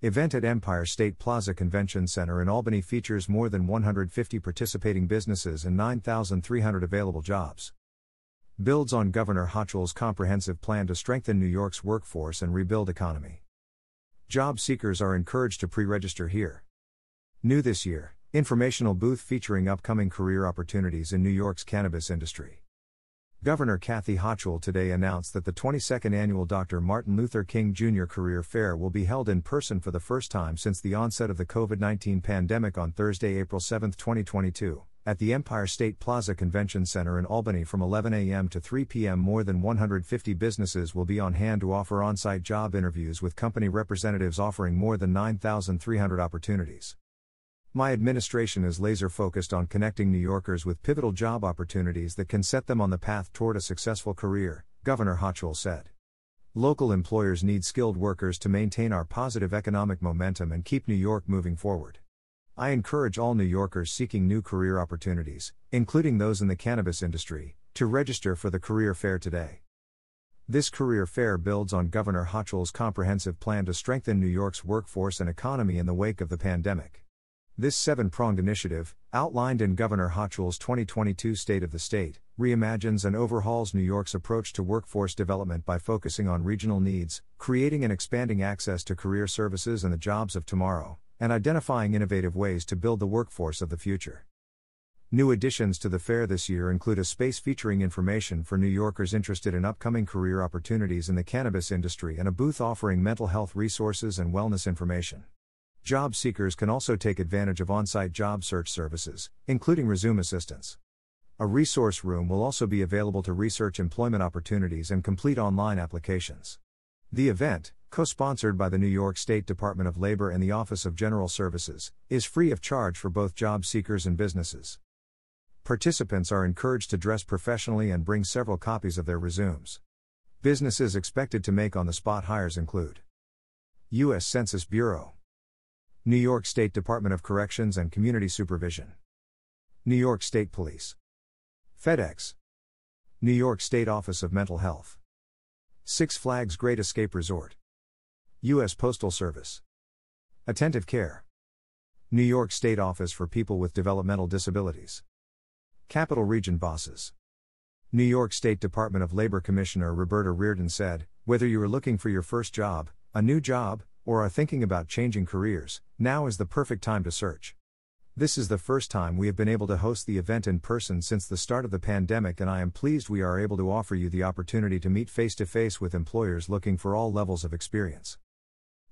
event at Empire State Plaza Convention Center in Albany features more than 150 participating businesses and 9,300 available jobs. Builds on Governor Hochul's comprehensive plan to strengthen New York's workforce and rebuild economy. Job seekers are encouraged to pre register here. New this year, informational booth featuring upcoming career opportunities in New York's cannabis industry. Governor Kathy Hochul today announced that the 22nd annual Dr. Martin Luther King Jr. Career Fair will be held in person for the first time since the onset of the COVID 19 pandemic on Thursday, April 7, 2022, at the Empire State Plaza Convention Center in Albany from 11 a.m. to 3 p.m. More than 150 businesses will be on hand to offer on site job interviews with company representatives offering more than 9,300 opportunities. My administration is laser focused on connecting New Yorkers with pivotal job opportunities that can set them on the path toward a successful career, Governor Hochul said. Local employers need skilled workers to maintain our positive economic momentum and keep New York moving forward. I encourage all New Yorkers seeking new career opportunities, including those in the cannabis industry, to register for the career fair today. This career fair builds on Governor Hochul's comprehensive plan to strengthen New York's workforce and economy in the wake of the pandemic. This seven pronged initiative, outlined in Governor Hochul's 2022 State of the State, reimagines and overhauls New York's approach to workforce development by focusing on regional needs, creating and expanding access to career services and the jobs of tomorrow, and identifying innovative ways to build the workforce of the future. New additions to the fair this year include a space featuring information for New Yorkers interested in upcoming career opportunities in the cannabis industry and a booth offering mental health resources and wellness information. Job seekers can also take advantage of on site job search services, including resume assistance. A resource room will also be available to research employment opportunities and complete online applications. The event, co sponsored by the New York State Department of Labor and the Office of General Services, is free of charge for both job seekers and businesses. Participants are encouraged to dress professionally and bring several copies of their resumes. Businesses expected to make on the spot hires include U.S. Census Bureau. New York State Department of Corrections and Community Supervision. New York State Police. FedEx. New York State Office of Mental Health. Six Flags Great Escape Resort. U.S. Postal Service. Attentive Care. New York State Office for People with Developmental Disabilities. Capital Region BOCES. New York State Department of Labor Commissioner Roberta Reardon said, Whether you are looking for your first job, a new job, or are thinking about changing careers, now is the perfect time to search. This is the first time we have been able to host the event in person since the start of the pandemic, and I am pleased we are able to offer you the opportunity to meet face to face with employers looking for all levels of experience.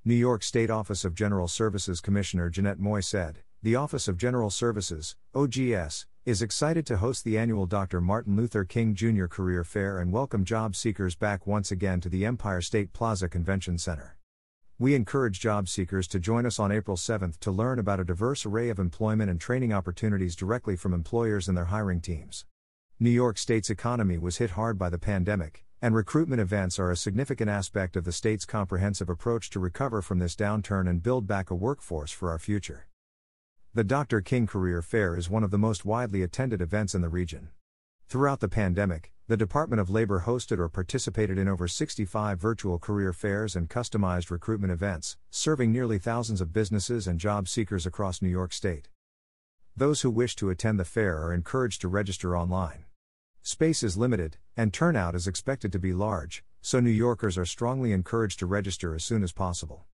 New York State Office of General Services Commissioner Jeanette Moy said, The Office of General Services, OGS, is excited to host the annual Dr. Martin Luther King Jr. Career Fair and welcome job seekers back once again to the Empire State Plaza Convention Center. We encourage job seekers to join us on April 7 to learn about a diverse array of employment and training opportunities directly from employers and their hiring teams. New York State's economy was hit hard by the pandemic, and recruitment events are a significant aspect of the state's comprehensive approach to recover from this downturn and build back a workforce for our future. The Dr. King Career Fair is one of the most widely attended events in the region. Throughout the pandemic, the Department of Labor hosted or participated in over 65 virtual career fairs and customized recruitment events, serving nearly thousands of businesses and job seekers across New York State. Those who wish to attend the fair are encouraged to register online. Space is limited, and turnout is expected to be large, so New Yorkers are strongly encouraged to register as soon as possible.